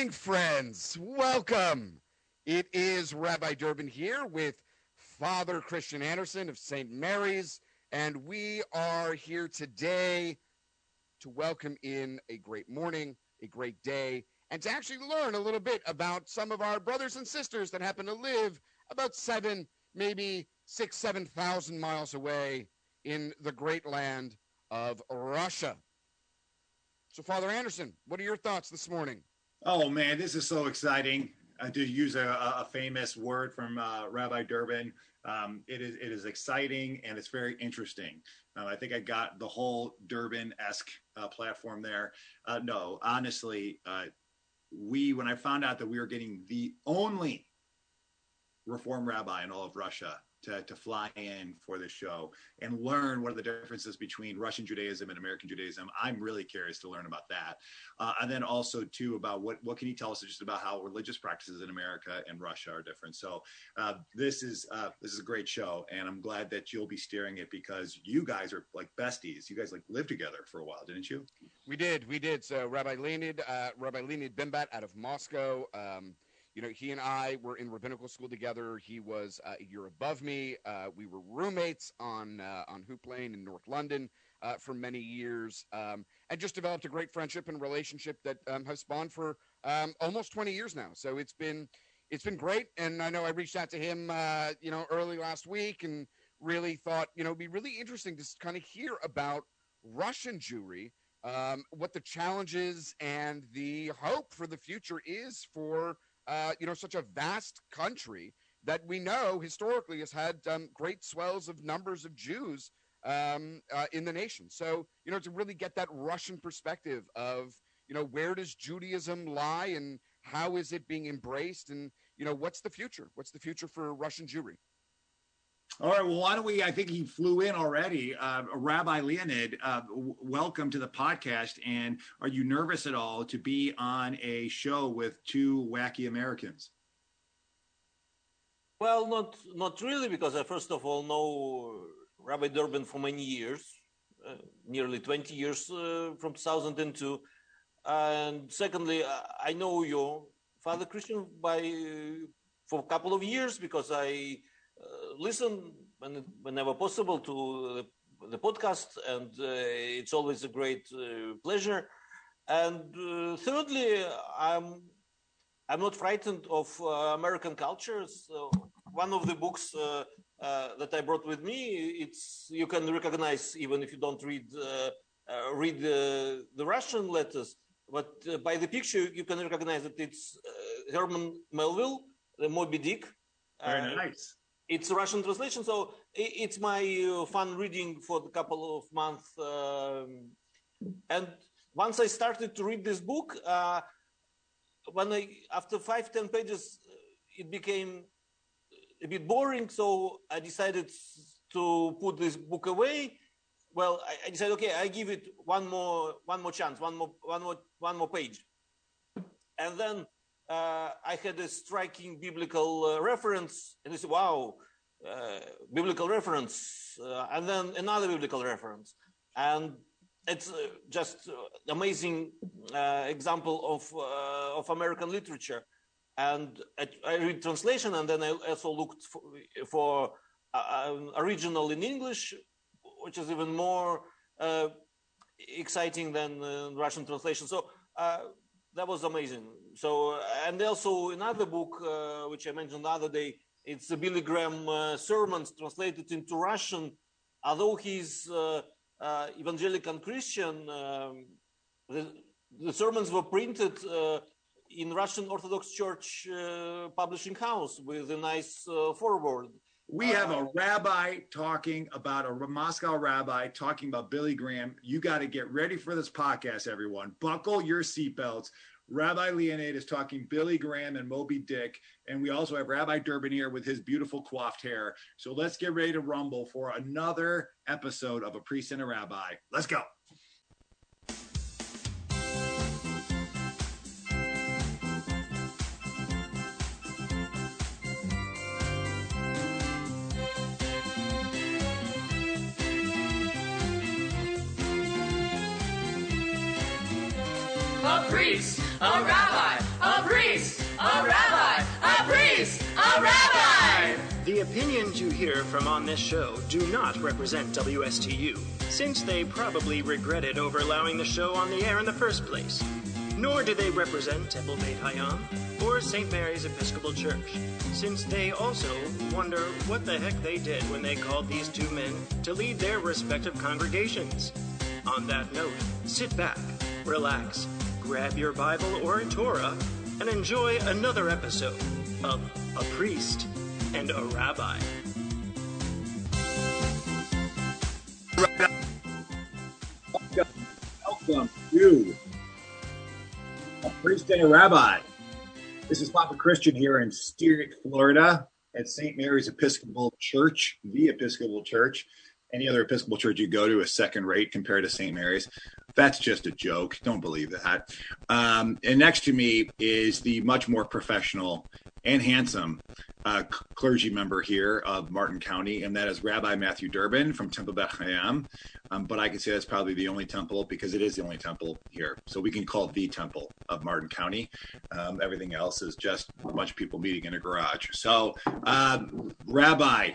morning, friends. Welcome. It is Rabbi Durbin here with Father Christian Anderson of St. Mary's, and we are here today to welcome in a great morning, a great day, and to actually learn a little bit about some of our brothers and sisters that happen to live about seven, maybe six, seven thousand miles away in the great land of Russia. So, Father Anderson, what are your thoughts this morning? Oh man, this is so exciting. Uh, to use a, a, famous word from uh, Rabbi Durbin, um, it is it is exciting and it's very interesting. Uh, I think I got the whole Durbin esque uh, platform there. Uh, no, honestly, uh, we when I found out that we were getting the only Reform rabbi in all of Russia to, to fly in for the show and learn what are the differences between Russian Judaism and American Judaism. I'm really curious to learn about that. Uh, and then also too about what, what can you tell us just about how religious practices in America and Russia are different. So uh, this is, uh, this is a great show and I'm glad that you'll be steering it because you guys are like besties. You guys like lived together for a while, didn't you? We did, we did. So Rabbi Leonid, uh, Rabbi Leonid Bimbat out of Moscow, um, you know, he and I were in rabbinical school together. He was uh, a year above me. Uh, we were roommates on uh, on Hoop Lane in North London uh, for many years, um, and just developed a great friendship and relationship that um, has spawned for um, almost 20 years now. So it's been it's been great. And I know I reached out to him, uh, you know, early last week, and really thought, you know, it'd be really interesting to kind of hear about Russian Jewry. Um, what the challenges and the hope for the future is for uh, you know, such a vast country that we know historically has had um, great swells of numbers of Jews um, uh, in the nation. So, you know, to really get that Russian perspective of, you know, where does Judaism lie and how is it being embraced and, you know, what's the future? What's the future for Russian Jewry? All right. Well, why don't we? I think he flew in already. Uh, Rabbi Leonid, uh, w- welcome to the podcast. And are you nervous at all to be on a show with two wacky Americans? Well, not not really, because I first of all know Rabbi Durbin for many years, uh, nearly 20 years uh, from 2002. And secondly, I know you, Father Christian, by for a couple of years because I uh, listen when, whenever possible to the, the podcast, and uh, it's always a great uh, pleasure. And thirdly, I'm I'm not frightened of American culture. So one of the books uh, uh, that I brought with me. It's you can recognize even if you don't read uh, read the Russian letters, but by the picture you can recognize that it's Herman Melville, the Moby Dick. Very nice it's a Russian translation, so it's my uh, fun reading for a couple of months. Um, and once I started to read this book, uh, when I after five ten pages, it became a bit boring. So I decided to put this book away. Well, I, I decided, okay, I give it one more one more chance, one more one more one more page, and then uh, I had a striking biblical uh, reference, and I said, "Wow, uh, biblical reference," uh, and then another biblical reference, and it's uh, just uh, amazing example of of American literature. And I, I, read translation, and then I also looked for, for original in English, which is even more exciting than Russian translation. So that was amazing. So, and also another book uh, which I mentioned the other day, it's Billy Graham uh, sermons translated into Russian. Although he's uh, uh evangelical Christian, um, the, the, sermons were printed uh, in Russian Orthodox Church uh, publishing house with a nice foreword. We have a rabbi talking about a Moscow rabbi talking about Billy Graham. You got to get ready for this podcast, everyone. Buckle your seatbelts. Rabbi Leonid is talking Billy Graham and Moby Dick. And we also have Rabbi Durbin here with his beautiful coiffed hair. So let's get ready to rumble for another episode of A Priest and a Rabbi. Let's go. a rabbi, a priest, a rabbi, a priest, a rabbi. The opinions you hear from on this show do not represent WSTU, since they probably regretted over allowing the show on the air in the first place. Nor do they represent Temple Beit Hayam or St. Mary's Episcopal Church, since they also wonder what the heck they did when they called these two men to lead their respective congregations. On that note, sit back, relax, grab your Bible or a Torah, and enjoy another episode of A Priest and a Rabbi. Welcome to a priest and a rabbi. This is Papa Christian here in Stuart, Florida, at St. Mary's Episcopal Church, the Episcopal Church. Any other Episcopal church you go to is second rate compared to St. Mary's. That's just a joke. Don't believe that. Um, and next to me is the much more professional and handsome uh, clergy member here of Martin County, and that is Rabbi Matthew Durbin from Temple Beth Hayam. Um, but I can say that's probably the only temple because it is the only temple here. So we can call it the temple of Martin County. Um, everything else is just a bunch of people meeting in a garage. So, um, Rabbi,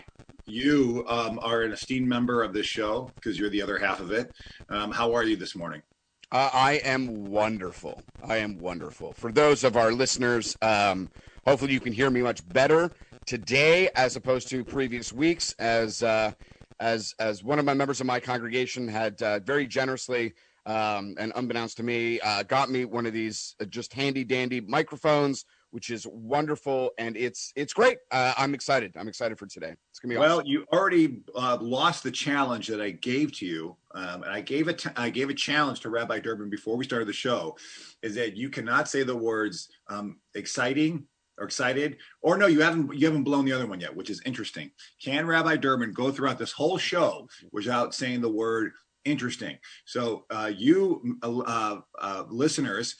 you um, are an esteemed member of this show because you're the other half of it. Um, how are you this morning? Uh, I am wonderful. I am wonderful. For those of our listeners, um, hopefully you can hear me much better today as opposed to previous weeks. As uh, as as one of my members of my congregation had uh, very generously um, and unbeknownst to me, uh, got me one of these uh, just handy dandy microphones, which is wonderful and it's it's great. Uh, I'm excited. I'm excited for today. It's gonna be well. awesome. You already uh, lost the challenge that I gave to you, um, and I gave a t- I gave a challenge to Rabbi Durbin before we started the show, is that you cannot say the words um, exciting or excited or no you haven't you haven't blown the other one yet which is interesting can rabbi durbin go throughout this whole show without saying the word interesting so uh, you uh, uh, listeners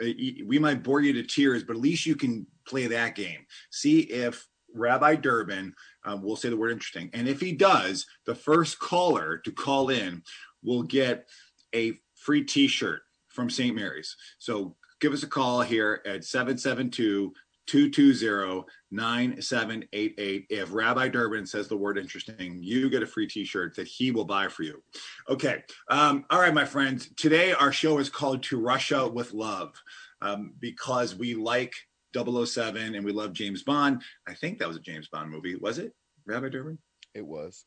we might bore you to tears but at least you can play that game. See if rabbi durbin um, will say the word interesting and if he does the first caller to call in will get a free t-shirt from st mary's. So give us a call here at 772 220-9788 if rabbi durbin says the word interesting you get a free t-shirt that he will buy for you. Okay um, all right my friends. Today our show is called to russia with love um, because we like 007 and we love james bond. I think that was a james bond movie. Was it rabbi durbin? It was.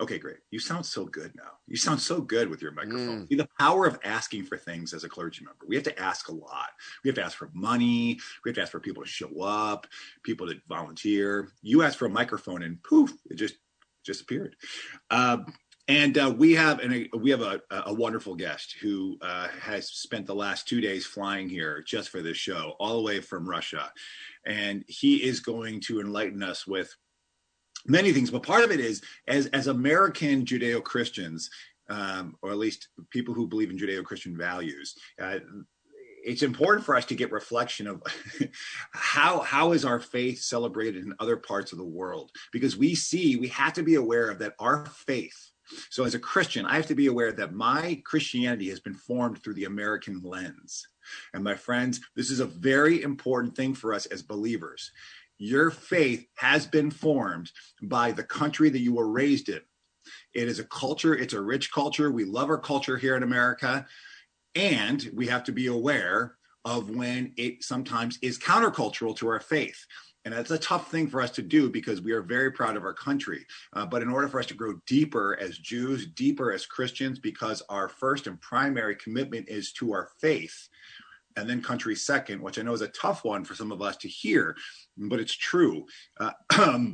Okay, great. You sound so good now. You sound so good with your microphone. Mm. See the power of asking for things as a clergy member. We have to ask a lot. We have to ask for money. We have to ask for people to show up, people to volunteer. You ask for a microphone, and poof, it just just appeared. Um, and uh, we have and we have a, a wonderful guest who uh, has spent the last two days flying here just for this show, all the way from Russia, and he is going to enlighten us with many things, but part of it is as as American Judeo Christians, um, or at least people who believe in Judeo Christian values. Uh, it's important for us to get reflection of how how is our faith celebrated in other parts of the world because we see we have to be aware of that our faith so as a christian i have to be aware that my christianity has been formed through the american lens and my friends this is a very important thing for us as believers your faith has been formed by the country that you were raised in. It is a culture, it's a rich culture. We love our culture here in America. And we have to be aware of when it sometimes is countercultural to our faith. And that's a tough thing for us to do because we are very proud of our country. Uh, but in order for us to grow deeper as Jews, deeper as Christians, because our first and primary commitment is to our faith, and then country second, which I know is a tough one for some of us to hear, but it's true. Uh,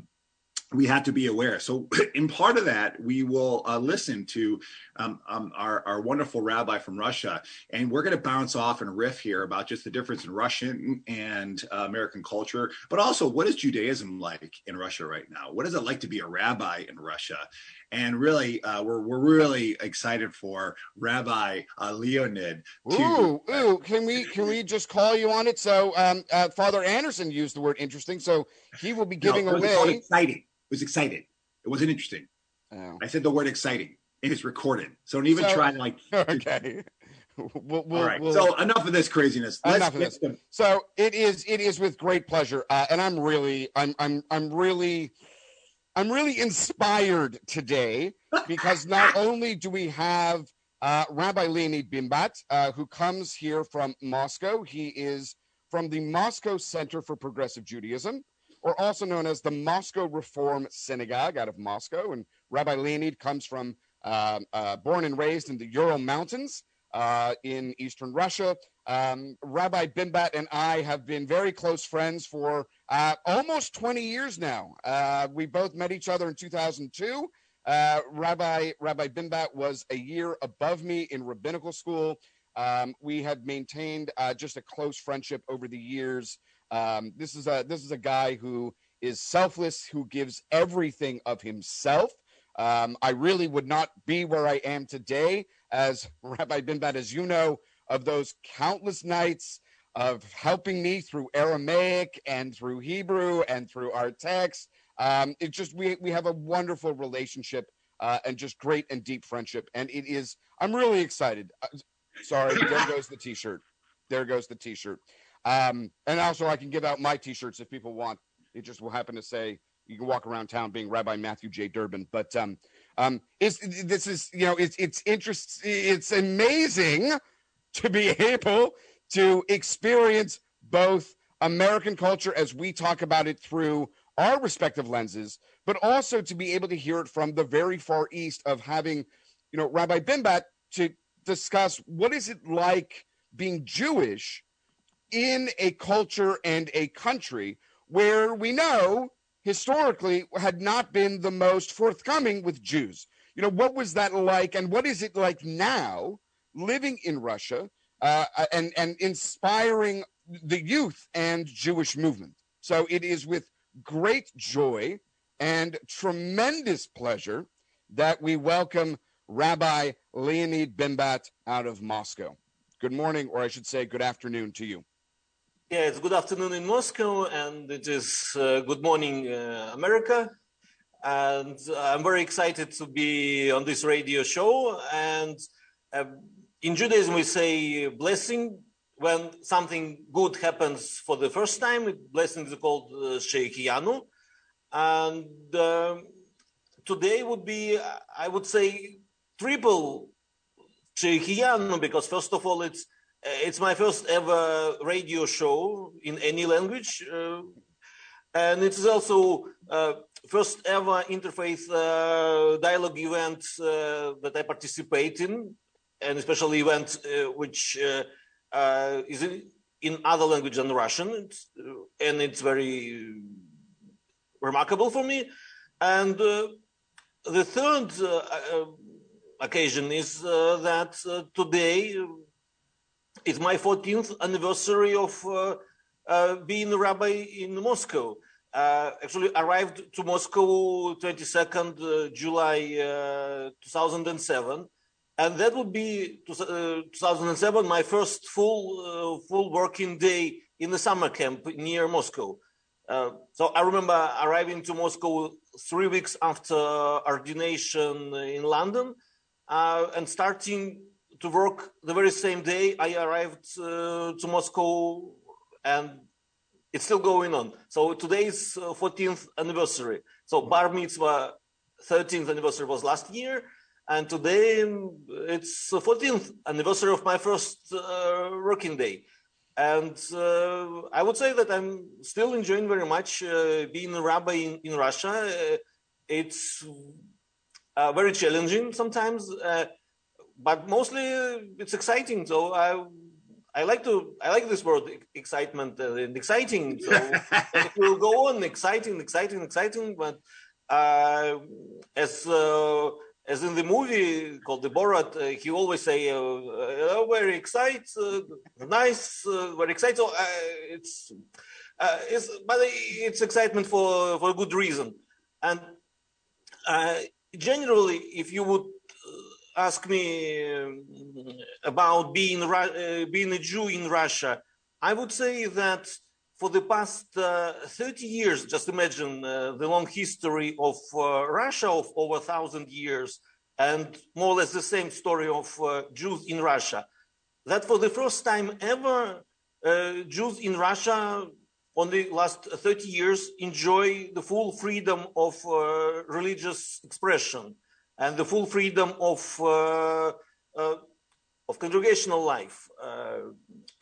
we have to be aware. So, in part of that, we will uh, listen to um, um, our, our wonderful rabbi from Russia, and we're going to bounce off and riff here about just the difference in Russian and uh, American culture, but also what is Judaism like in Russia right now? What is it like to be a rabbi in Russia? And really, uh, we're we're really excited for Rabbi uh, Leonid. To, Ooh, ooh! Can we can we just call you on it? So, um, uh, Father Anderson used the word interesting, so he will be giving no, it away. exciting. It was excited. It wasn't interesting. Oh, I said the word exciting. It is recorded. So don't even So- try to like. okay. We'll, we'll, All right. we'll- so enough of this craziness. Let's Enough of this. to- So it is. It is with great pleasure, uh, and I'm really, I'm, I'm, I'm really. I'm really inspired today because not only do we have uh, Rabbi Leonid Bimbat, uh, who comes here from Moscow. He is from the Moscow Center for Progressive Judaism, or also known as the Moscow Reform Synagogue out of Moscow. And Rabbi Leonid comes from, uh, uh born and raised in the Ural Mountains uh, in eastern Russia. Um, Rabbi Bimbat and I have been very close friends for uh, almost 20 years now. we both met each other in 2002. Uh, Rabbi Rabbi Bimbat was a year above me in rabbinical school. Um, we have maintained uh, just a close friendship over the years. Um, this is a this is a guy who is selfless, who gives everything of himself. Um, I really would not be where I am today, as Rabbi Bimbat, as you know, of those countless nights of helping me through Aramaic and through Hebrew and through our text um, it's just we we have a wonderful relationship uh, and just great and deep friendship, and it is. I'm really excited. Uh, sorry, there goes the T-shirt. There goes the T-shirt. Um, and also, I can give out my T-shirts if people want. It just will happen to say you can walk around town being Rabbi Matthew J. Durbin. But um, um, it's this is you know it's it's interest. It's amazing to be able to experience both American culture as we talk about it through our respective lenses, but also to be able to hear it from the very far east of having, you know, Rabbi Bimbat to discuss what is it like being Jewish in a culture and a country where we know historically had not been the most forthcoming with Jews. You know, what was that like, and what is it like now living in Russia uh, and and inspiring the youth and Jewish movement? So it is with great joy and tremendous pleasure that we welcome Rabbi Leonid Bimbat out of Moscow. Good morning, or I should say, good afternoon to you. Yeah, it's good afternoon in Moscow, and it is uh, good morning, uh, America. And I'm very excited to be on this radio show. And uh, in Judaism, we say blessing when something good happens for the first time, blessing is called uh, Shehecheyanu. And uh, today would be, I would say, triple Shehecheyanu, because first of all, it's it's my first ever radio show in any language. Uh, and it is also uh, first ever interfaith uh, dialogue event uh, that I participate in, and especially event uh, which uh, uh, is in, other language than Russian, it's, uh, and it's very remarkable for me. And uh, the third uh, uh, occasion is uh, that today is my 14th anniversary of being a rabbi in Moscow. actually arrived to Moscow 22nd July 2007 and that would be 2007 my first full uh, full working day in the summer camp near Moscow. Uh, so I remember arriving to Moscow three weeks after ordination in London uh, and starting to work the very same day I arrived uh, to Moscow and it's still going on. So today is 14th uh, anniversary. So Bar Mitzvah 13th anniversary was last year and today it's the 14th anniversary of my first uh, working day. And uh, I would say that I'm still enjoying very much uh, being a rabbi in, in Russia. Uh, it's uh, very challenging sometimes, uh, but mostly it's exciting. So I, I like to I like this word excitement and exciting. So it will go on exciting, exciting, exciting. But as as in the movie called The Borat, uh, he always say, uh, uh, "Very excited, uh, nice, uh, very excited." So, uh, it's, it's, but it's excitement for for a good reason. And generally, if you would ask me um, about being being a Jew in Russia, I would say that for the past uh, 30 years, just imagine uh, the long history of uh, Russia of over a thousand years, and more or less the same story of uh, Jews in Russia. That for the first time ever, uh, Jews in Russia on the last 30 years enjoy the full freedom of uh, religious expression and the full freedom of uh, uh, of congregational life. Uh,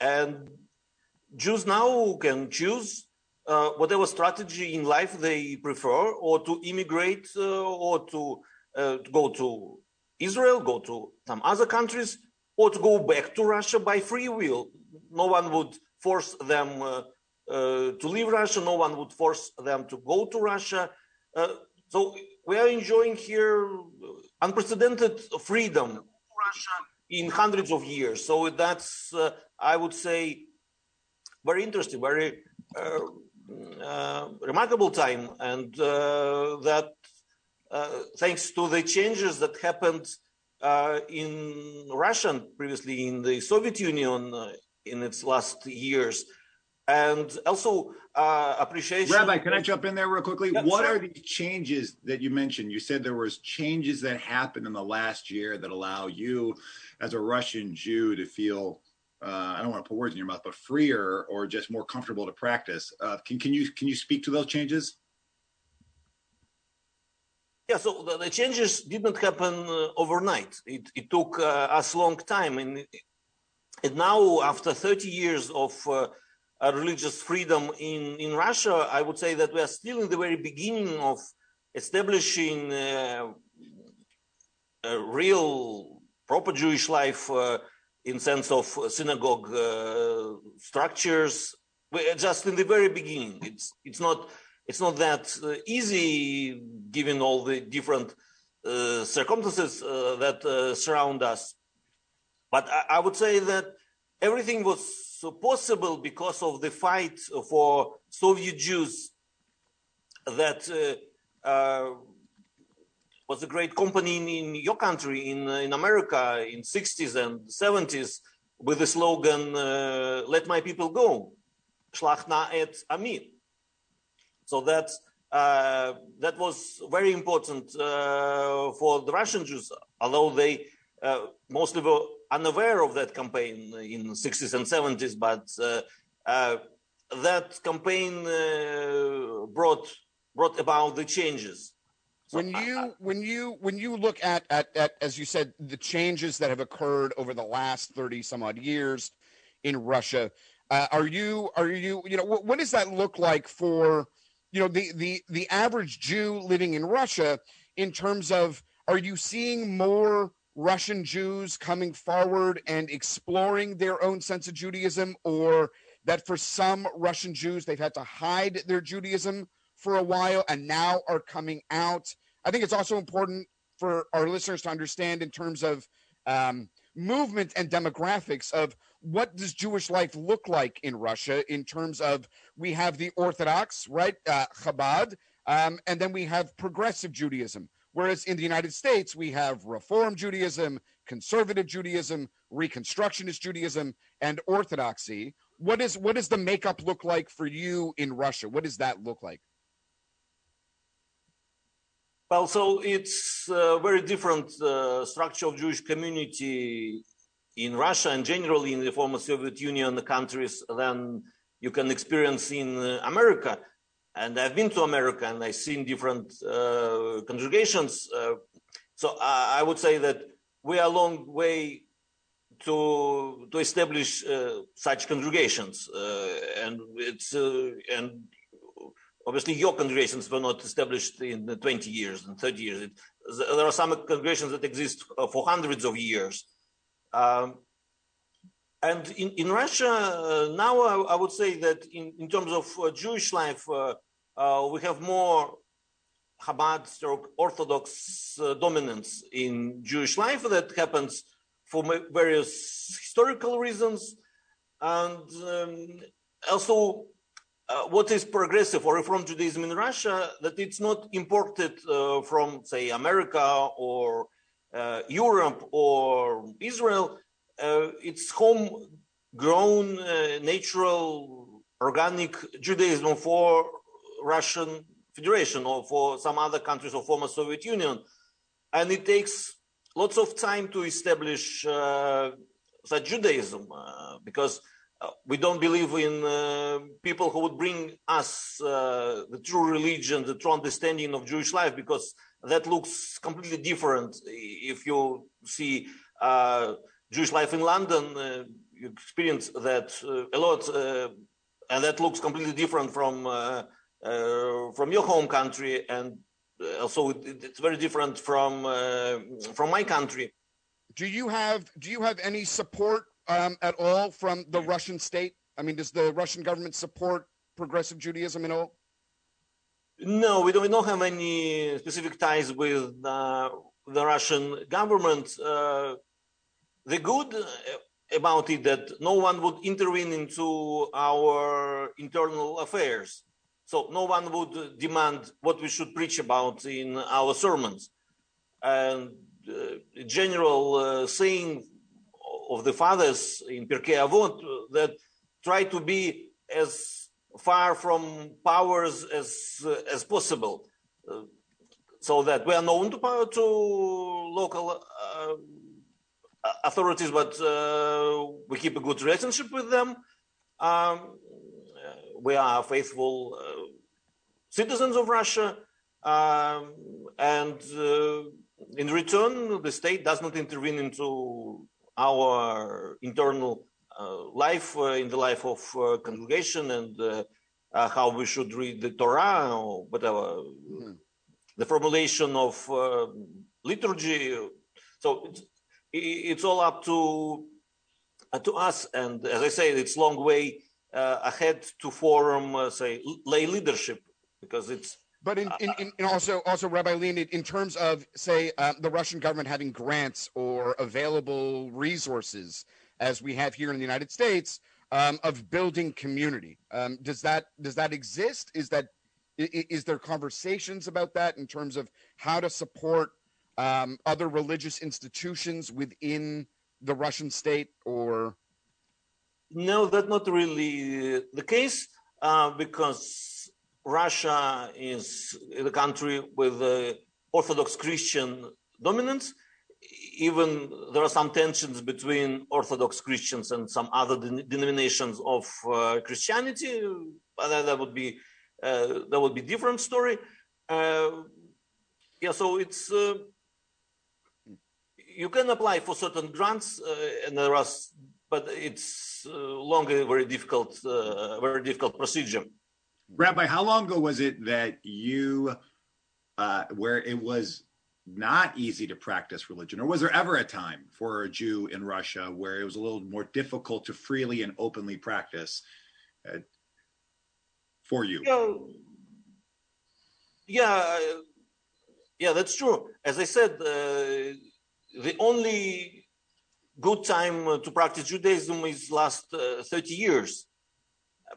and Jews now can choose uh, whatever strategy in life they prefer, or to immigrate, uh, or to, to go to Israel, go to some other countries, or to go back to Russia by free will. No one would force them uh, uh, to leave Russia. No one would force them to go to Russia. Uh, so we are enjoying here unprecedented freedom in hundreds of years. So that's, uh, I would say, very interesting, very uh, uh, remarkable time, and that thanks to the changes that happened uh, in Russia and previously in the Soviet Union uh, in its last years. And also uh, appreciation. Rabbi, can I jump in there real quickly? Yeah, what sure. are these changes that you mentioned? You said there was changes that happened in the last year that allow you, as a Russian Jew, to feel uh, I don't want to put words in your mouth, but freer or just more comfortable to practice. Uh, can can you can you speak to those changes? Yeah, so the, the changes didn't happen uh, overnight. It, it took uh, us long time, and, and now after 30 years of uh, religious freedom in in Russia, I would say that we are still in the very beginning of establishing uh, a real proper Jewish life uh, in sense of synagogue uh, structures. We're just in the very beginning. It's it's not it's not that uh, easy given all the different uh, circumstances uh, that uh, surround us. But I, I, would say that everything was possible because of the fight for Soviet Jews that uh, uh, was a great company in, in your country, in, in America, in 60s and 70s, with the slogan, let my people go, Shlach et Ami so that uh, that was very important uh, for the Russian Jews, although they uh, mostly were unaware of that campaign in the 60s and 70s. But uh, uh, that campaign uh, brought brought about the changes. So when you I, when you when you look at, at at as you said the changes that have occurred over the last 30 some odd years in Russia are you are you you know what, what does that look like for you know the the the average Jew living in Russia in terms of are you seeing more Russian Jews coming forward and exploring their own sense of Judaism or that for some Russian Jews they've had to hide their Judaism for a while and now are coming out I think it's also important for our listeners to understand in terms of um, movement and demographics of what does Jewish life look like in Russia in terms of we have the Orthodox, right, uh, Chabad, um, and then we have progressive Judaism. Whereas in the United States, we have Reform Judaism, Conservative Judaism, Reconstructionist Judaism, and Orthodoxy. What is what does the makeup look like for you in Russia? What does that look like? Well, so it's a very different uh, structure of Jewish community in Russia and generally in the former Soviet Union countries than you can experience in uh, America. And I've been to America and I've seen different uh, congregations. Uh, so I, I, would say that we are a long way to to establish uh, such congregations, uh, and it's and obviously your congregations were not established in 20 years and 30 years. It, there are some congregations that exist uh, for hundreds of years. Um, and in, in Russia, uh, now I, I, would say that in, in terms of uh, Jewish life, uh, uh we have more Chabad Orthodox uh, dominance in Jewish life that happens for various historical reasons. And um, also uh, what is progressive or Reform Judaism in Russia that it's not imported uh, from, say, America or uh, Europe or Israel. Uh, it's homegrown, uh, natural, organic Judaism for Russian Federation or for some other countries of former Soviet Union, and it takes lots of time to establish uh, such Judaism because uh, we don't believe in uh, people who would bring us uh, the true religion, the true understanding of Jewish life, because that looks completely different. If you see uh, Jewish life in London, uh, you experience that uh, a lot, and that looks completely different from from your home country, and also it, it's very different from from my country. Do you have do you have any support um, at all from the Russian state? I mean, does the Russian government support progressive Judaism at all? No, we don't, we don't have any specific ties with uh, the Russian government. Uh, the good about it that no one would intervene into our internal affairs. So no one would demand what we should preach about in our sermons. And uh, general uh, saying of the fathers in Pirkei Avot that try to be as far from powers as uh, as possible, uh, so that we are known to power, to local uh, authorities, but uh, we keep a good relationship with them. Um, we are faithful uh, citizens of Russia, um, and uh, in return, the state does not intervene into our internal uh, life uh, in the life of uh, congregation and how we should read the Torah or whatever, mm-hmm. the formulation of liturgy. So it's, it's all up to to us. And as I say, it's long way ahead to form, say, lay leadership because it's but in, in, in, also, also, Rabbi Leonid, in terms of, say, um, the Russian government having grants or available resources, as we have here in the United States, um, of building community, um, does that does that exist? Is that is there conversations about that in terms of how to support um, other religious institutions within the Russian state, or? No, that's not really the case, uh, because Russia is a country with Orthodox Christian dominance. Even there are some tensions between Orthodox Christians and some other denominations of uh, Christianity. That, that would be uh, that would be different story. Uh, yeah, so it's uh, you can apply for certain grants, uh, and there are, but it's uh, longer, very difficult, very difficult procedure. Rabbi, how long ago was it that you, uh, where it was not easy to practice religion, or was there ever a time for a Jew in Russia where it was a little more difficult to freely and openly practice uh, for you? Yeah, yeah, yeah, that's true. As I said, uh, the only good time to practice Judaism is last uh, 30 years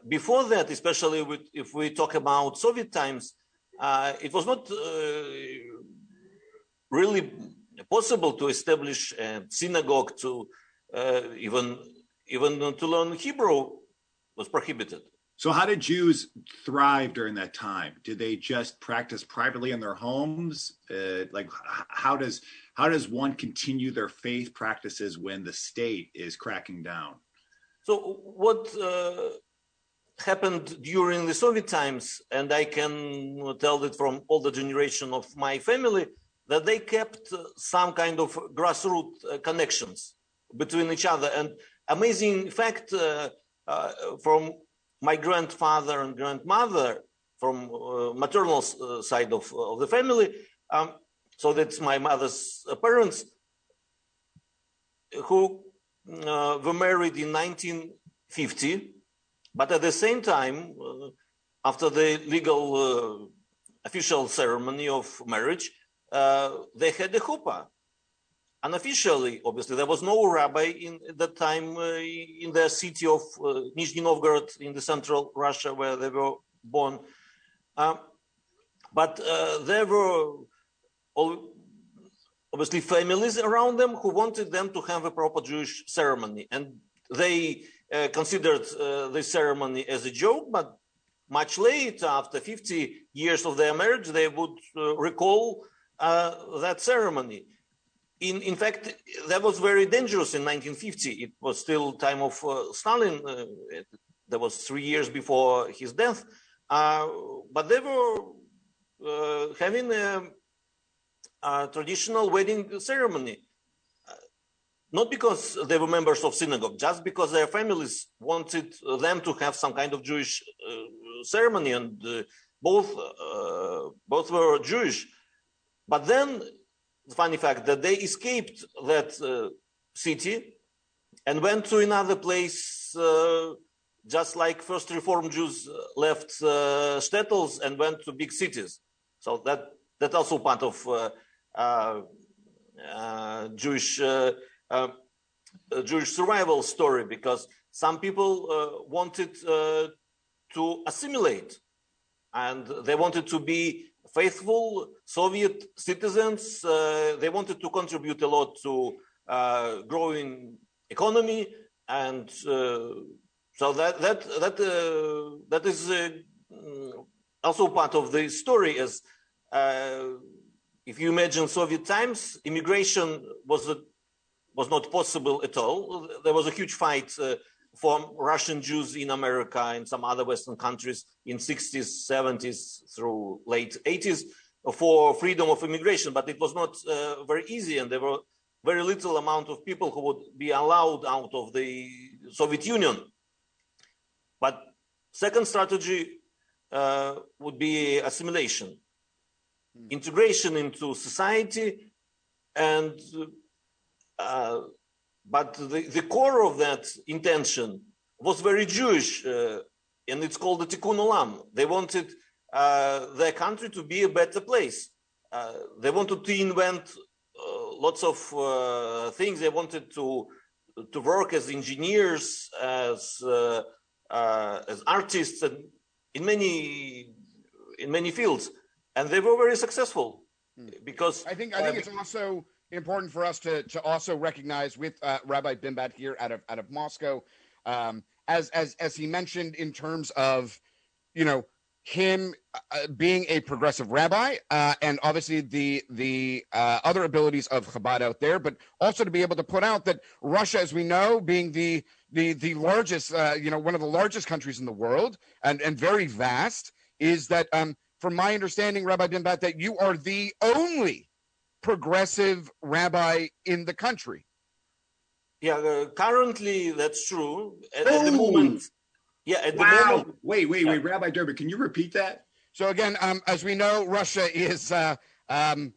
before that, especially with, if we talk about Soviet times, uh, it was not uh, really possible to establish a synagogue to uh, even even to learn Hebrew was prohibited. So, how did Jews thrive during that time? Did they just practice privately in their homes? Uh, like, how does how does one continue their faith practices when the state is cracking down? So, what uh, happened during the Soviet times, and I can tell that from all the generation of my family, that they kept some kind of grassroots uh, connections between each other. And amazing fact uh, uh, from my grandfather and grandmother, from uh, maternal uh, side of, of the family, um, so that's my mother's uh, parents, who were married in 1950 but at the same time, uh, after the legal uh, official ceremony of marriage, uh, they had a chuppah. Unofficially, obviously, there was no rabbi in at that time uh, in the city of uh, Nizhny Novgorod in the central Russia where they were born. Um, but uh, there were obviously families around them who wanted them to have a proper Jewish ceremony. And they uh, considered uh, the ceremony as a joke, but much later, after 50 years of their marriage, they would uh, recall that ceremony. In, in fact, that was very dangerous in 1950. It was still time of uh, Stalin. Uh, it, that was three years before his death. Uh, but they were uh, having a, a, traditional wedding ceremony. Uh, not because they were members of synagogue, just because their families wanted them to have some kind of Jewish uh, ceremony, and both both were Jewish. But then funny fact that they escaped that uh, city and went to another place, uh, just like first Reform Jews left uh, shtetls and went to big cities. So that that's also part of uh, uh, uh, Jewish Jewish survival story because some people wanted to assimilate and they wanted to be faithful Soviet citizens. Uh, they wanted to contribute a lot to uh, growing economy, and uh, so that that that uh, that is uh, also part of the story. Uh, if you imagine Soviet times, immigration was a, was not possible at all. There was a huge fight for Russian Jews in America and some other Western countries in 60s, 70s through late 80s for freedom of immigration, but it was not uh, very easy, and there were very little amount of people who would be allowed out of the Soviet Union. But second strategy uh, would be assimilation, mm. integration into society, and uh, but the, the core of that intention was very Jewish, uh, and it's called the Tikkun Olam. They wanted uh, their country to be a better place. Uh, they wanted to invent uh, lots of uh, things. They wanted to to work as engineers, as uh, as artists, and in many in many fields, and they were very successful hmm. because I think I think it's also important for us to to also recognize with uh, Rabbi Bimbat here out of out of Moscow, um, as as as he mentioned in terms of, you know, him uh, being a progressive rabbi, uh, and obviously the the uh, other abilities of Chabad out there, but also to be able to put out that Russia, as we know, being the the the largest, uh, you know, one of the largest countries in the world, and and very vast, is that um, from my understanding, Rabbi Bimbat, that you are the only progressive rabbi in the country. Yeah, uh, currently that's true. At, at, the moment, yeah, at wow. the moment. Wait, wait, wait, Rabbi Durbin, can you repeat that? So again, um, as we know, Russia is uh, um,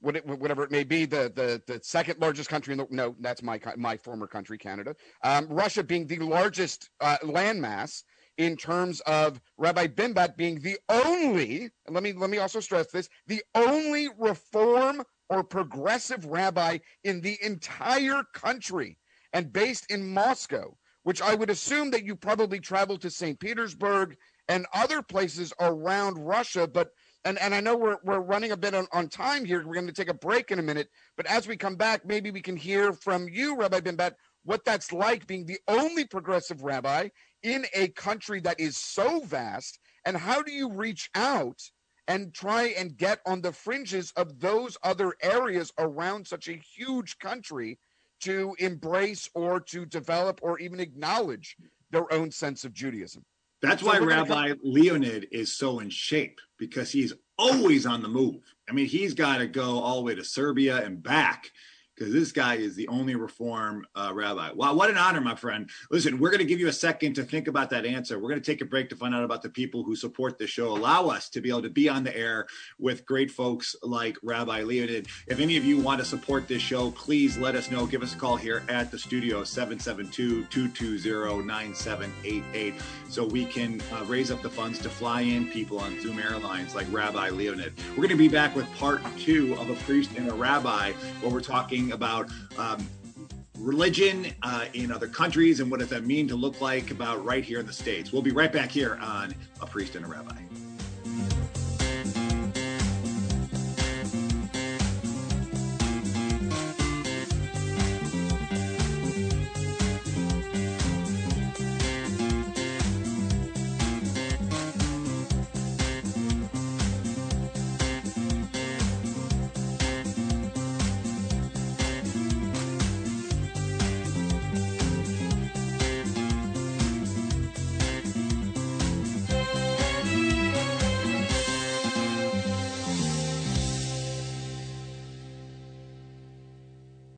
whatever it may be, the, the the second largest country in the no, that's my my former country, Canada. Um, Russia being the largest uh, landmass in terms of Rabbi Bimbat being the only, and let me let me also stress this, the only reform or progressive rabbi in the entire country and based in Moscow, which I would assume that you probably traveled to St. Petersburg and other places around Russia. But and, and I know we're, we're running a bit on, on time here. We're going to take a break in a minute. But as we come back, maybe we can hear from you, Rabbi Bimbat, what that's like being the only progressive rabbi in a country that is so vast. And how do you reach out and try and get on the fringes of those other areas around such a huge country to embrace or to develop or even acknowledge their own sense of Judaism. That's so why Rabbi come- Leonid is so in shape because he's always on the move. I mean, he's got to go all the way to Siberia and back because this guy is the only reform uh, rabbi. Wow, what an honor, my friend. Listen, we're going to give you a second to think about that answer. We're going to take a break to find out about the people who support the show. Allow us to be able to be on the air with great folks like Rabbi Leonid. If any of you want to support this show, please let us know. Give us a call here at the studio, 772-220-9788, so we can uh, raise up the funds to fly in people on Zoom Airlines like Rabbi Leonid. We're going to be back with part two of A Priest and a Rabbi, where we're talking talking about um, religion uh, in other countries and what does that mean to look like about right here in the States. We'll be right back here on A Priest and a Rabbi.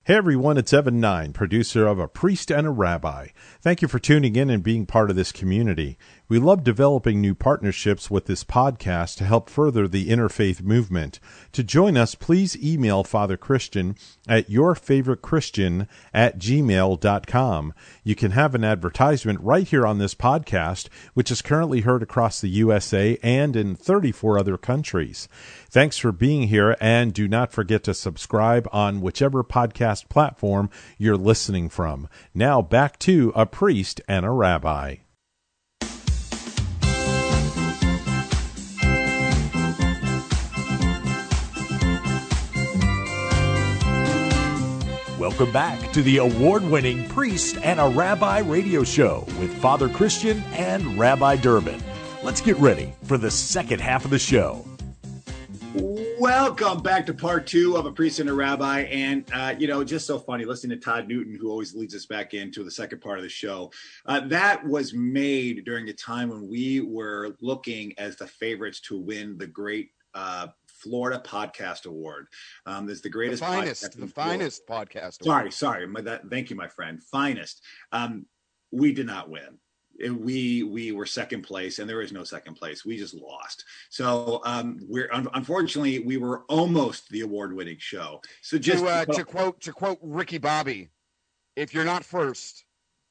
Hey everyone, it's Evan Nine, producer of A Priest and a Rabbi. Thank you for tuning in and being part of this community. We love developing new partnerships with this podcast to help further the interfaith movement. To join us, please email Father Christian at yourfavoritechristian at gmail.com. You can have an advertisement right here on this podcast, which is currently heard across the USA and in 34 other countries. Thanks for being here, and do not forget to subscribe on whichever podcast platform you're listening from. Now back to A Priest and a Rabbi. Welcome back to the award winning Priest and a Rabbi radio show with Father Christian and Rabbi Durbin. Let's get ready for the second half of the show. Welcome back to part two of A Priest and a Rabbi. And, uh, you know, just so funny listening to Todd Newton, who always leads us back into the second part of the show. Uh, that was made during a time when we were looking as the favorites to win the great uh, Florida Podcast Award. Um, there's the greatest, the finest, the finest podcast. Sorry, sorry. My, that, thank you, my friend. Finest. Um, we did not win. It, we we were second place, and there is no second place. We just lost. So um, we're un- unfortunately we were almost the award-winning show. So just to, uh, to quote to quote Ricky Bobby, if you're not first,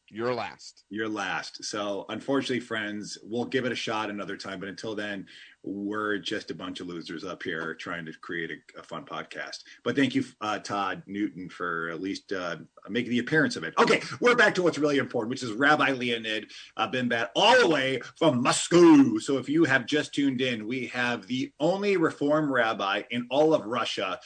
you're last. You're last. So unfortunately, friends, we'll give it a shot another time. But until then, we're just a bunch of losers up here trying to create a, a fun podcast. But thank you, uh, Todd Newton, for at least uh, making the appearance of it. Okay, we're back to what's really important, which is Rabbi Leonid uh, Bimbat, all the way from Moscow. So if you have just tuned in, we have the only Reform rabbi in all of Russia.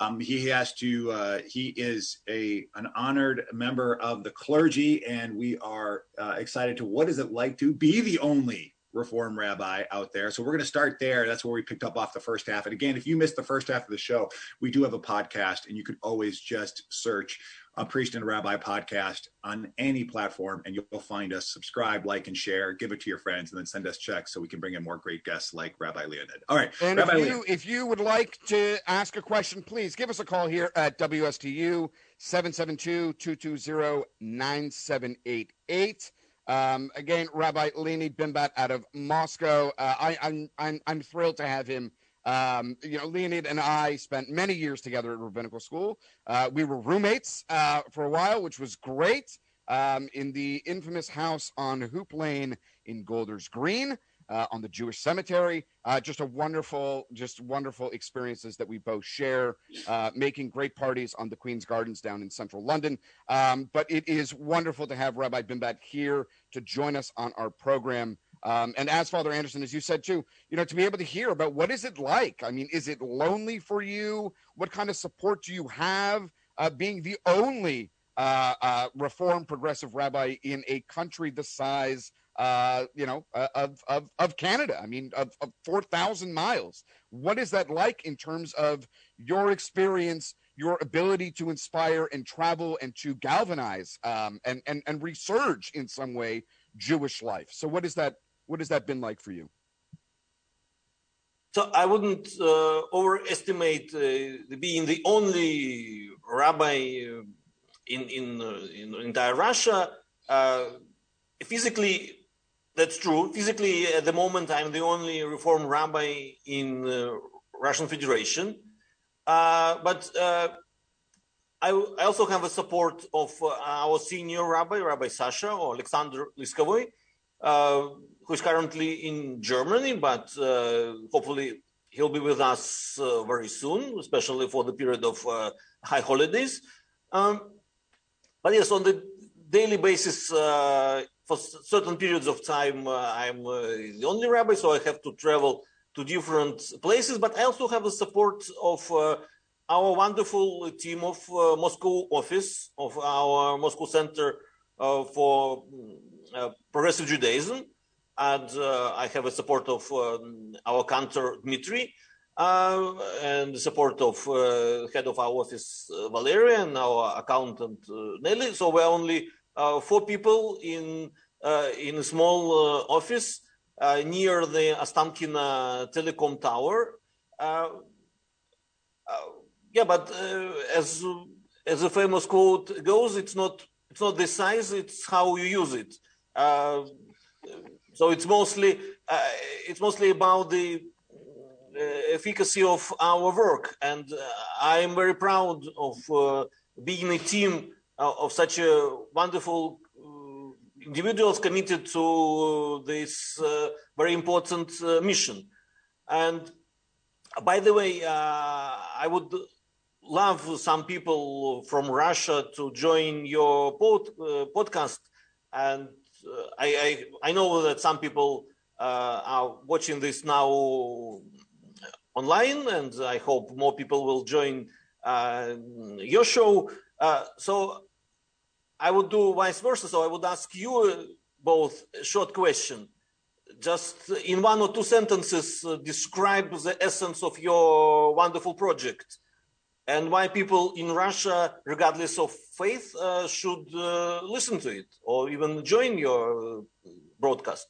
Um, he has to. Uh, he is a an honored member of the clergy, and we are uh, excited to. What is it like to be the only reform rabbi out there. So we're going to start there. That's where we picked up off the first half. And again, if you missed the first half of the show, we do have a podcast, and you can always just search a priest and a rabbi podcast on any platform and you'll find us subscribe like and share give it to your friends and then send us checks so we can bring in more great guests like rabbi leonid all right and rabbi if you Leonid. if you would like to ask a question please give us a call here at wstu 772-220-9788 um, again, Rabbi Leonid Bimbat out of Moscow. Uh, I, am I'm, I'm I'm thrilled to have him. Um, you know, Leonid and I spent many years together at rabbinical school. Uh, we were roommates uh, for a while, which was great. Um, in the infamous house on Hoop Lane in Golders Green uh, on the Jewish cemetery. Uh, just a wonderful, just wonderful experiences that we both share, uh, making great parties on the Queen's Gardens down in central London. Um, but it is wonderful to have Rabbi Bimbat here to join us on our program. Um, and as Father Anderson, as you said too, you know, to be able to hear about what is it like? I mean, is it lonely for you? What kind of support do you have? Uh, being the only uh, uh, Reformed progressive rabbi in a country the size uh, you know, uh, of, of, of Canada. I mean, of, of 4,000 miles. What is that like in terms of your experience, your ability to inspire and travel and to galvanize um, and, and, and resurge in some way Jewish life? So what is that, what has that been like for you? So I wouldn't uh, overestimate uh, being the only rabbi uh, in in, uh, in entire Russia. Uh, physically, that's true. Physically, at the moment, I'm the only Reform rabbi in the Russian Federation. Uh, but uh, I, I, also have a support of uh, our senior rabbi, Rabbi Sasha or Alexander Liskovoy, uh, who is currently in Germany, but uh, hopefully he'll be with us uh, very soon, especially for the period of high holidays. Um, but yes, on the daily basis, for certain periods of time, uh, I'm uh, the only rabbi, so I have to travel to different places. But I also have the support of uh, our wonderful team of Moscow office of our Moscow Center for Progressive Judaism, and I have a support of um, our cantor Dmitry. Uh, and the support of uh, head of our office uh, Valeria and our accountant Nelly. So we're only uh, four people in uh, in a small uh, office near the Ostankino telecom tower. yeah, but as as a famous quote goes, it's not it's not the size, it's how you use it. Uh, so it's mostly uh, it's mostly about the uh, efficacy of our work, and uh, I am very proud of uh, being a team of such a wonderful individuals committed to this very important mission. And by the way, I would love some people from Russia to join your pod, uh, podcast. And uh, I, I, I know that some people uh, are watching this now online, and I hope more people will join uh, your show. Uh, so I would do vice versa. So I would ask you both a short question. Just in one or two sentences, uh, describe the essence of your wonderful project and why people in Russia, regardless of faith, uh, should uh, listen to it or even join your broadcast.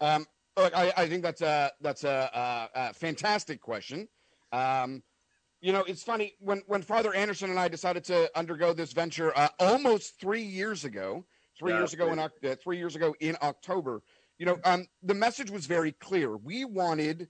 Um, look, I, I, think that's a that's a, a, a fantastic question. Um, you know, it's funny when when Father Anderson and I decided to undergo this venture uh, almost three years ago. Three yeah, years ago in uh, three years ago in October. You know, um, the message was very clear. We wanted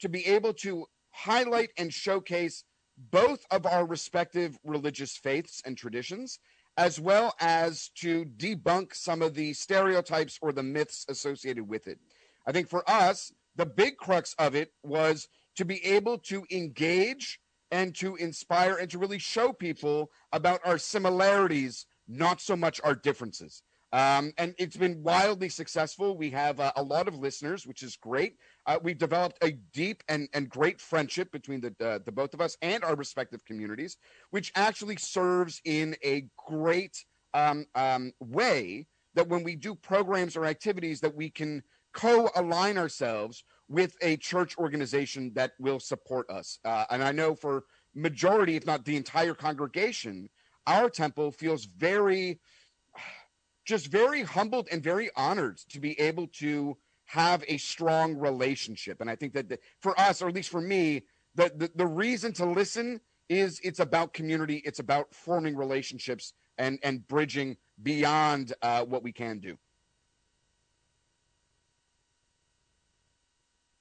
to be able to highlight and showcase both of our respective religious faiths and traditions, as well as to debunk some of the stereotypes or the myths associated with it. I think for us, the big crux of it was to be able to engage and to inspire and to really show people about our similarities, not so much our differences. Um, and it's been wildly successful. We have uh, a lot of listeners, which is great. Uh, we've developed a deep and, and great friendship between the, uh, the both of us and our respective communities, which actually serves in a great um, um, way that when we do programs or activities that we can co-align ourselves with a church organization that will support us. Uh, and I know for majority, if not the entire congregation, our temple feels very just very humbled and very honored to be able to have a strong relationship. And I think that the, for us, or at least for me, the, the, the reason to listen is it's about community. It's about forming relationships and, and bridging beyond uh, what we can do.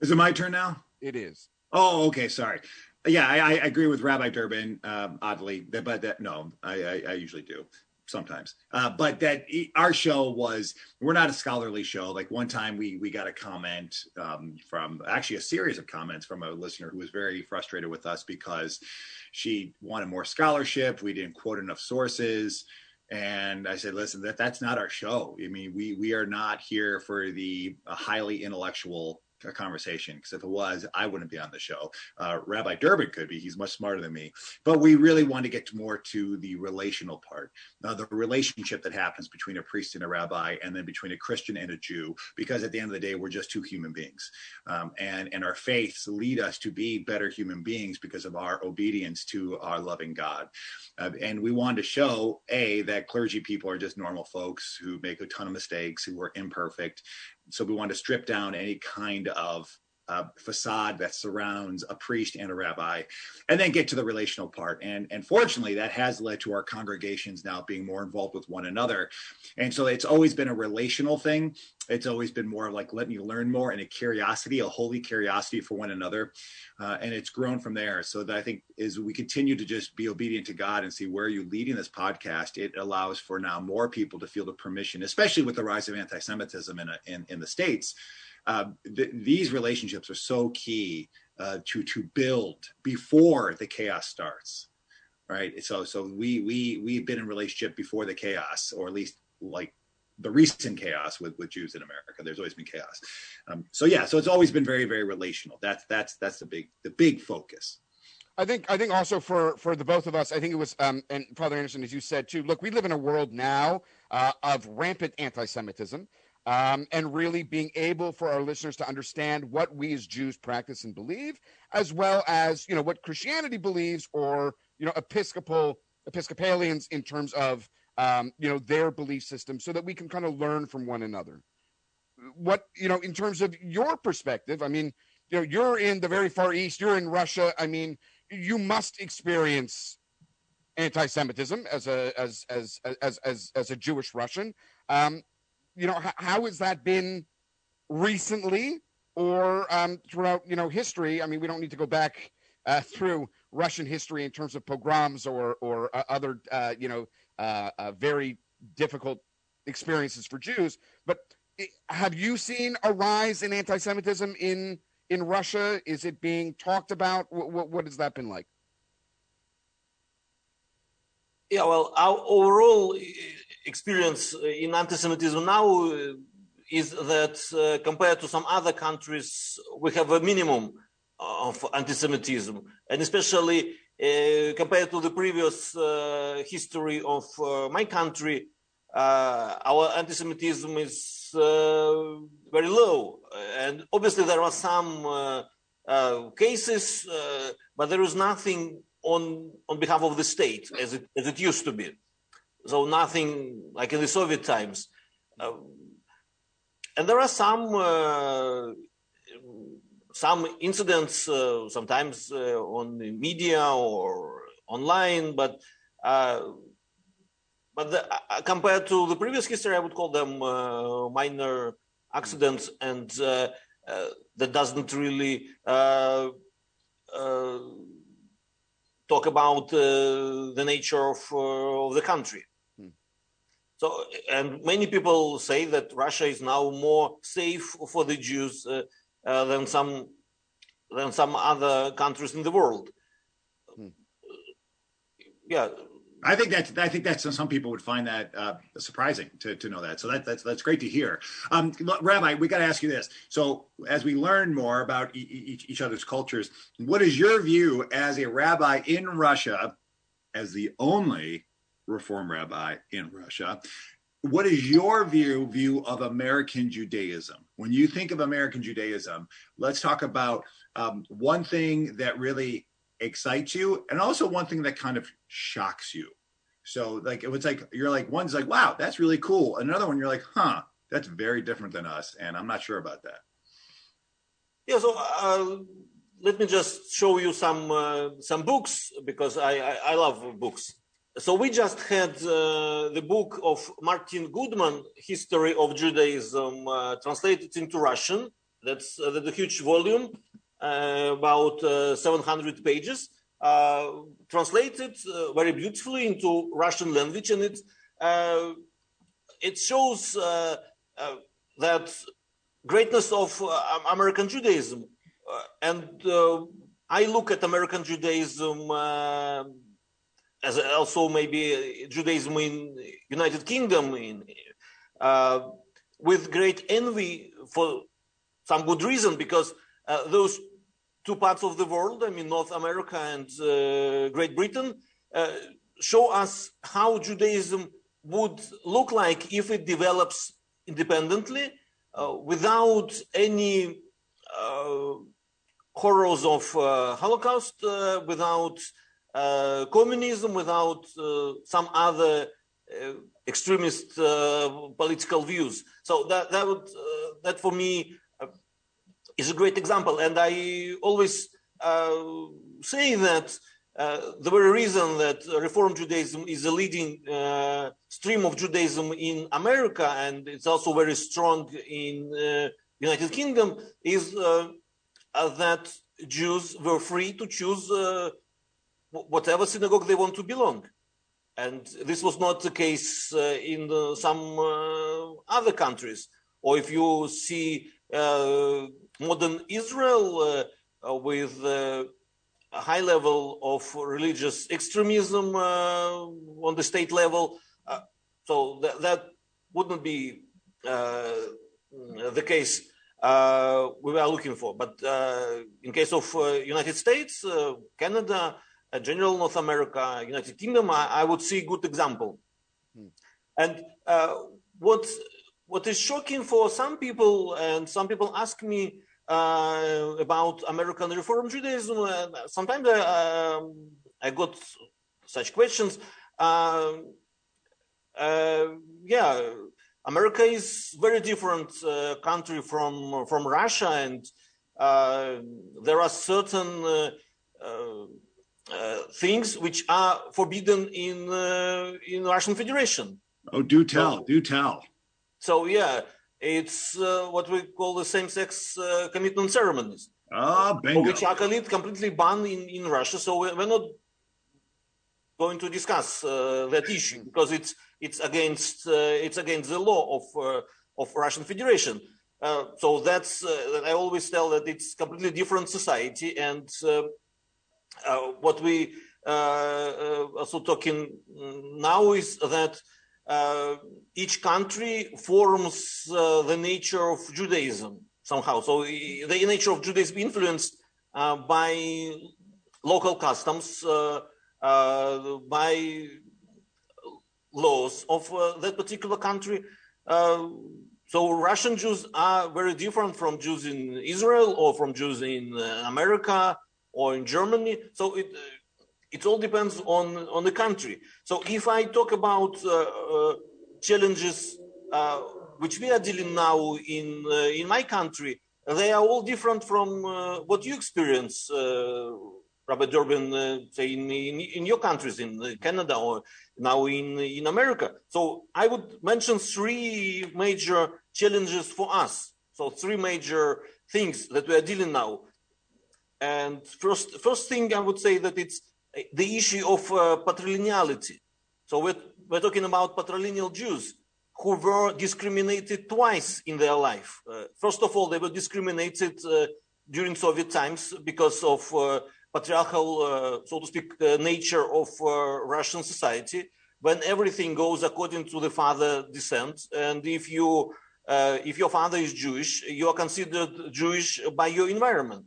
Is it my turn now? It is. Oh, okay. Sorry. Yeah, I, I agree with Rabbi Durbin. Um, oddly, but that no, I, I, I usually do sometimes. Uh, but that our show was we're not a scholarly show. Like one time we we got a comment um, from actually a series of comments from a listener who was very frustrated with us because she wanted more scholarship. We didn't quote enough sources. And I said, listen, that that's not our show. I mean, we we are not here for the highly intellectual a conversation because if it was, I wouldn't be on the show. Uh, Rabbi Durbin could be; he's much smarter than me. But we really want to get more to the relational part, uh, the relationship that happens between a priest and a rabbi, and then between a Christian and a Jew. Because at the end of the day, we're just two human beings, um, and and our faiths lead us to be better human beings because of our obedience to our loving God. Uh, and we wanted to show a that clergy people are just normal folks who make a ton of mistakes, who are imperfect, so we want to strip down any kind of uh, facade that surrounds a priest and a rabbi, and then get to the relational part. And and fortunately, that has led to our congregations now being more involved with one another. And so it's always been a relational thing. It's always been more like letting you learn more and a curiosity, a holy curiosity for one another. Uh, and it's grown from there. So that I think is we continue to just be obedient to God and see where you're leading this podcast. It allows for now more people to feel the permission, especially with the rise of anti-Semitism in, a, in, in the States these relationships are so key uh, to to build before the chaos starts right so so we we we've been in relationship before the chaos or at least like the recent chaos with with Jews in America. There's always been chaos. Um, so yeah, so it's always been very very relational. That's that's that's the big the big focus. I think I think also for for the both of us, I think it was um, and Father Anderson, as you said too. Look, we live in a world now uh, of rampant anti-Semitism um, and really being able for our listeners to understand what we as Jews practice and believe, as well as you know what Christianity believes, or you know Episcopal Episcopalians in terms of um, you know their belief system, so that we can kind of learn from one another. What you know in terms of your perspective, I mean, you know, you're in the very far east, you're in Russia. I mean, you must experience anti-Semitism as a as as as as as a Jewish Russian. Um, you know, how, how has that been recently or um, throughout you know history? I mean, we don't need to go back uh, through Russian history in terms of pogroms or or uh, other uh, you know uh, uh, very difficult experiences for Jews. But have you seen a rise in anti-Semitism in in Russia? Is it being talked about? What, what has that been like? Yeah, well, our overall experience in anti-Semitism now is that uh, compared to some other countries, we have a minimum of anti-Semitism, and especially uh, compared to the previous uh, history of uh, my country, uh, our anti-Semitism is uh, very low. And obviously, there are some cases, but there is nothing on on behalf of the state as it as it used to be. So nothing like in the Soviet times. and there are some some incidents uh, sometimes uh, on the media or online, but uh, but the, uh, compared to the previous history, I would call them uh, minor accidents, and uh, that doesn't really talk about the nature of, of the country. So, and many people say that Russia is now more safe for the Jews uh, uh, than some than some other countries in the world. Hmm. Yeah. I think that I think that's some people would find that uh, surprising to, to know that. So that, that's that's great to hear. Um, Rabbi, we got to ask you this. So as we learn more about each, each other's cultures, what is your view as a rabbi in Russia, as the only Reform rabbi in Russia? what is your view view of American Judaism? When you think of American Judaism, let's talk about um, one thing that really excites you, and also one thing that kind of shocks you. So, like, it was like you're like one's like, "Wow, that's really cool," another one you're like, "Huh, that's very different than us," and I'm not sure about that. Yeah. So. Uh, let me just show you some uh, some books because I, I, I love books so we just had uh, the book of Martin Goodman, History of Judaism, uh, translated into Russian. That's, uh, a huge volume, uh, about uh, 700 pages, uh, translated very beautifully into Russian language, and it it shows that greatness of American Judaism. and I look at American Judaism as also maybe Judaism in United Kingdom in, uh, with great envy for some good reason because uh, those two parts of the world, I mean North America and uh, Great Britain, uh, show us how Judaism would look like if it develops independently uh, without any uh, horrors of Holocaust, without uh, communism without uh, some other uh, extremist political views. So that that would that for me is a great example, and I always say that. Uh, the very reason that Reform Judaism is a leading uh, stream of Judaism in America and it's also very strong in uh, United Kingdom is that Jews were free to choose whatever synagogue they want to belong. And this was not the case uh, in uh, some uh, other countries. Or if you see uh, modern Israel uh, uh, with a high level of religious extremism on the state level, so that, that wouldn't be the case we were looking for. But in case of United States, Canada, general North America, United Kingdom, I, I would see a good example. Hmm. And uh, what what is shocking for some people, and some people ask me uh, about American Reform Judaism. Uh, sometimes I, um, I got such questions. Uh, uh, yeah, America is very different uh, country from from Russia, and there are certain things which are forbidden in in Russian Federation. Oh, do tell, do tell. So yeah, it's what we call the same-sex commitment ceremonies. Ah, bingo. Which are completely banned in, in Russia. So we're not going to discuss uh, that issue because it's it's against uh, it's against the law of uh, of Russian Federation. so that's I always tell that it's completely different society, and what we also talking now is that each country forms the nature of Judaism somehow. So the nature of Judaism influenced uh, by local customs, uh, uh, by laws of uh, that particular country. Uh, so Russian Jews are very different from Jews in Israel or from Jews in America or in Germany. So it it all depends on on the country. So if I talk about challenges which we are dealing now in in my country, they are all different from uh, what you experience, uh, Rabbi Durbin, uh, say in, in, in your countries, in Canada or now in in America. So I would mention three major challenges for us. So three major things that we are dealing now. And first, first thing I would say that it's the issue of uh, patrilineality. So we're, we're talking about patrilineal Jews who were discriminated twice in their life. Uh, first of all, they were discriminated uh, during Soviet times because of uh, patriarchal, uh, so to speak, uh, nature of Russian society, when everything goes according to the father descent, and if you if your father is Jewish, you are considered Jewish by your environment.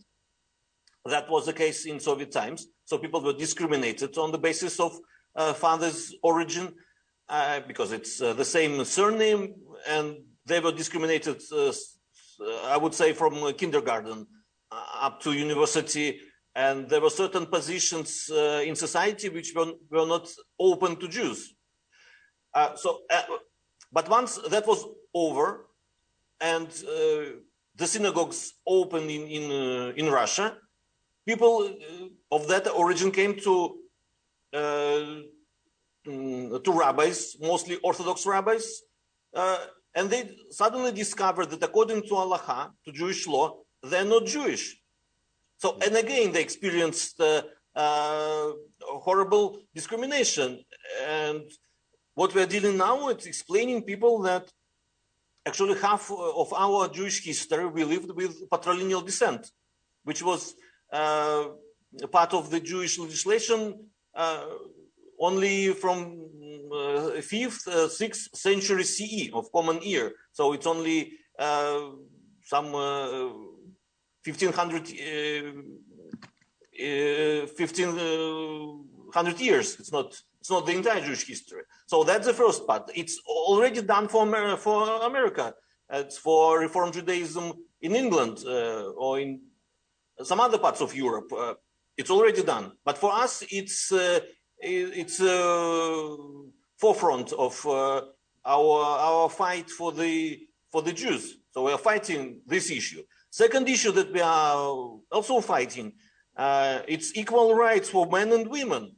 That was the case in Soviet times. So people were discriminated on the basis of uh, father's origin uh, because it's uh, the same surname, and they were discriminated, uh, I would say, from uh, kindergarten uh, up to university. And there were certain positions in society which were, were not open to Jews. so, but once that was over, and the synagogues opened in in, in Russia, people of that origin came to uh, to rabbis, mostly Orthodox rabbis, uh, and they suddenly discovered that according to halacha, to Jewish law, they're not Jewish. So, and again, they experienced uh, uh, horrible discrimination. And what we're dealing now is explaining people that actually half of our Jewish history we lived with patrilineal descent, which was uh, part of the Jewish legislation uh, only from uh, fifth, uh, sixth century CE of Common Era. So it's only uh, some 1500 1500 years. It's not it's not the entire Jewish history. So that's the first part. It's already done for America, for America. It's for Reform Judaism in England uh, or in some other parts of Europe. Uh, it's already done. But for us, it's uh, it's a forefront of uh, our our fight for the for the Jews. So we are fighting this issue. Second issue that we are also fighting, uh, it's equal rights for men and women.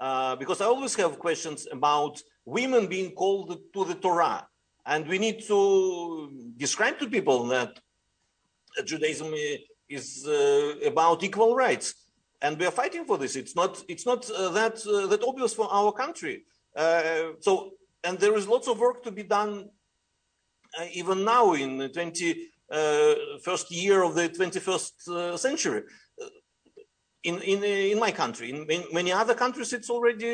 Uh, because I always have questions about women being called to the Torah. And we need to describe to people that Judaism is uh, about equal rights and we are fighting for this. It's not it's not uh, that uh, that obvious for our country. Uh, so and there is lots of work to be done uh, even now in the 21st uh, year of the 21st uh, century. In, in in my country, in, many other countries, it's already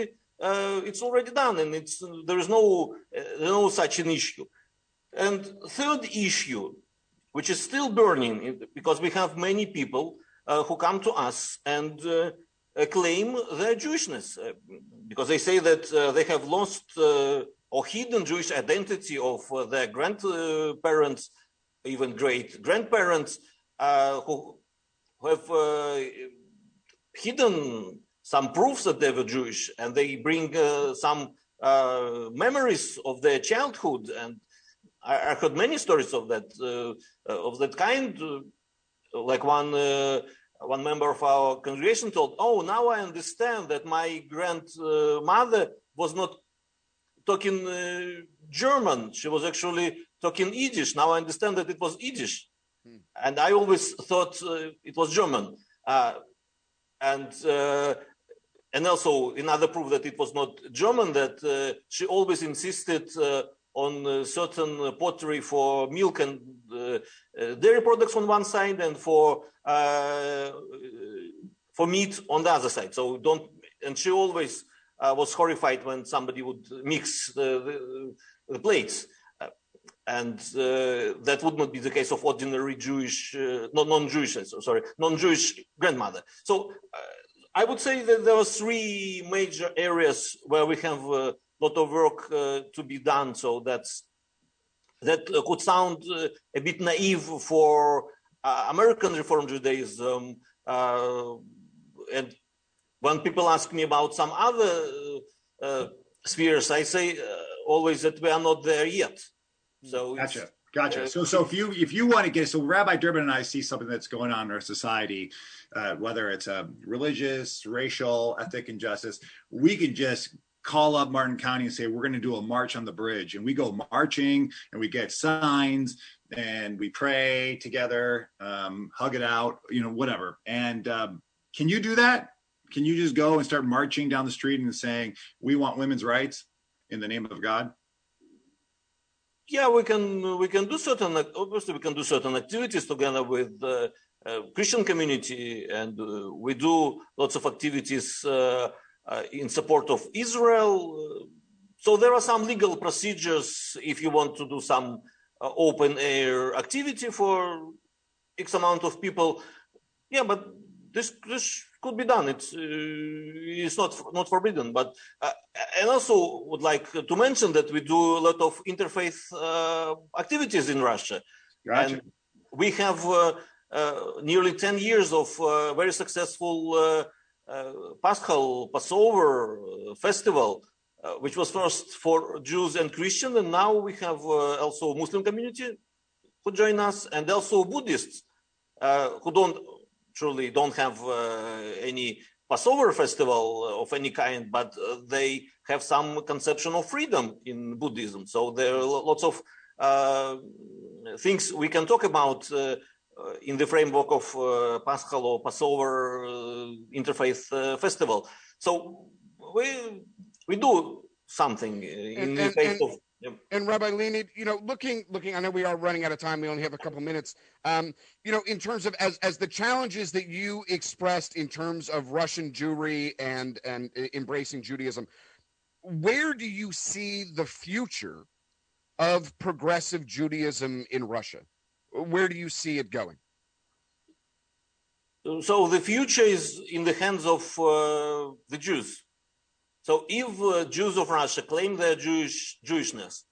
it's already done, and it's there is no no such an issue. And third issue, which is still burning, because we have many people uh, who come to us and uh, claim their Jewishness because they say that uh, they have lost or hidden Jewish identity of their grandparents, even great grandparents, who have hidden some proofs that they were Jewish, and they bring uh, some uh, memories of their childhood. And I, I heard many stories of that uh, of that kind. like one one member of our congregation told, "Oh, now I understand that my grandmother was not talking uh, German; she was actually talking Yiddish. Now I understand that it was Yiddish, hmm. and I always thought uh, it was German." Uh, and uh, and also another proof that it was not German that uh, she always insisted uh, on uh, certain pottery for milk and uh, uh, dairy products on one side and for for meat on the other side. So don't and she always was horrified when somebody would mix the, the, the plates and uh, that would not be the case of ordinary Jewish, uh, non-Jewish, sorry, non-Jewish grandmother. So uh, I would say that there are three major areas where we have lot of work uh, to be done. So that's that could sound uh, a bit naive for uh, American Reform Judaism, and when people ask me about some other spheres, I say always that we are not there yet. So gotcha. Gotcha. So, so if you if you want to get so Rabbi Durbin and I see something that's going on in our society, uh, whether it's a um, religious, racial, ethnic injustice, we can just call up Martin County and say we're going to do a march on the bridge, and we go marching and we get signs and we pray together, um, hug it out, you know, whatever. And um, can you do that? Can you just go and start marching down the street and saying we want women's rights in the name of God? yeah, we can we can do certain obviously we can do certain activities together with the uh, Christian community, and uh, we do lots of activities uh, uh in support of Israel. So there are some legal procedures if you want to do some uh, open air activity for X amount of people. Yeah, but this this could be done. It's uh, it's not not forbidden. But uh, and also would like to mention that we do a lot of interfaith uh, activities in Russia, gotcha. and we have uh, uh, nearly ten years of uh, very successful Paschal Passover festival. which was first for Jews and Christians, and now we have also Muslim community who join us, and also Buddhists who don't truly don't have uh, any Passover festival of any kind, but uh, they have some conception of freedom in Buddhism. So there are lots of uh, things we can talk about uh, in the framework of uh, Paschal or Passover uh, interfaith festival. So we we do something in and, the face of Yep. And Rabbi Leonid, you know, looking, looking, I know we are running out of time. We only have a couple minutes. Um, you know, in terms of as as the challenges that you expressed in terms of Russian Jewry and and embracing Judaism, where do you see the future of progressive Judaism in Russia? Where do you see it going? So the future is in the hands of uh, the Jews. So if uh, Jews of Russia claim their Jewish Jewishness,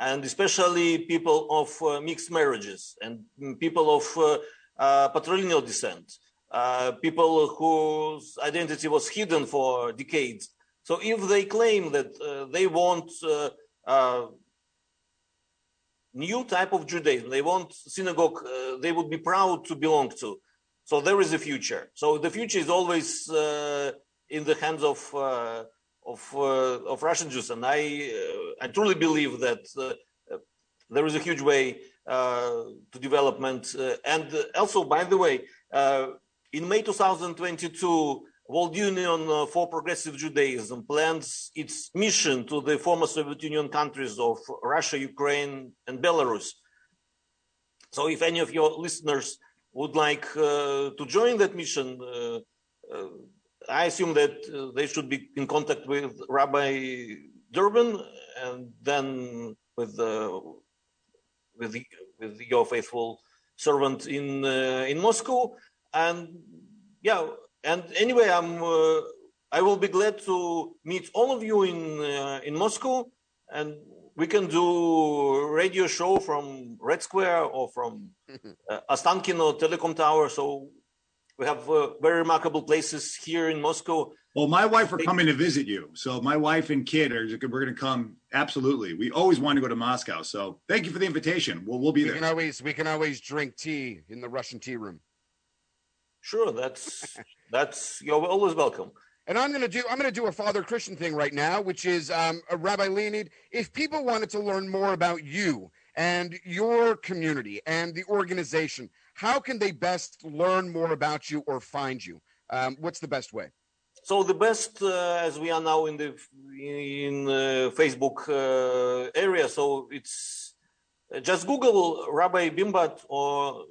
and especially people of uh, mixed marriages and people of uh, uh patrilineal descent, uh, people whose identity was hidden for decades. So if they claim that they want new type of Judaism, they want synagogue, uh, they would be proud to belong to. So there is a future. So the future is always uh, in the hands of uh, of uh, of Russian Jews, and I uh, I truly believe that uh, there is a huge way to development. and also, by the way, in May 2022. World Union for Progressive Judaism plans its mission to the former Soviet Union countries of Russia, Ukraine, and Belarus. So, if any of your listeners would like uh, to join that mission, uh, uh, I assume that uh, they should be in contact with Rabbi Durbin and then with the with the, with your faithful servant in uh, in Moscow. And yeah, and anyway, I'm uh, I will be glad to meet all of you in uh, in Moscow, and we can do radio show from Red Square or from uh, Ostankino Telecom Tower. So we have uh, very remarkable places here in Moscow. Well, my wife are coming to visit you, so my wife and kid are we're going to come. Absolutely, we always want to go to Moscow. So thank you for the invitation. We'll we'll be we there. Can always we can always drink tea in the Russian tea room. Sure, that's that's you're always welcome. And I'm going to do I'm going to do a Father Christian thing right now, which is um, Rabbi Leonid. If people wanted to learn more about you and your community and the organization, how can they best learn more about you or find you? Um, what's the best way? So the best, uh, as we are now in the in uh, Facebook uh, area, so it's uh, just Google Rabbi Bimbat or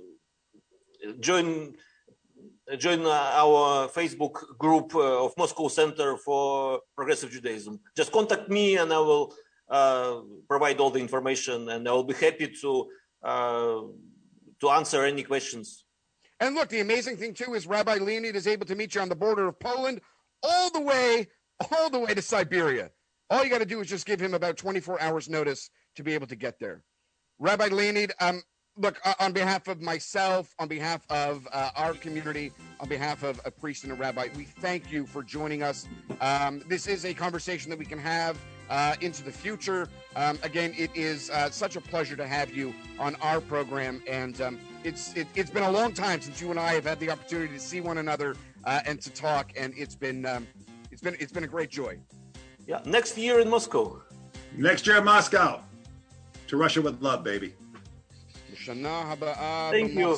join join our Facebook group uh, of Moscow Center for Progressive Judaism. Just contact me, and I will uh, provide all the information, and I will be happy to to answer any questions. And look, the amazing thing too is Rabbi Leonid is able to meet you on the border of Poland all the way, all the way to Siberia. All you got to do is just give him about 24 hours notice to be able to get there. Rabbi Leonid, um, look, uh, on behalf of myself, on behalf of uh, our community, on behalf of a priest and a rabbi, we thank you for joining us. Um, this is a conversation that we can have uh, into the future. Um, again, it is uh, such a pleasure to have you on our program, and um, it's it, has been a long time since you and I have had the opportunity to see one another uh, and to talk, and it's been um, it's been it's been a great joy. Yeah, next year in Moscow. Next year in Moscow. To Russia with love, baby. Thank you.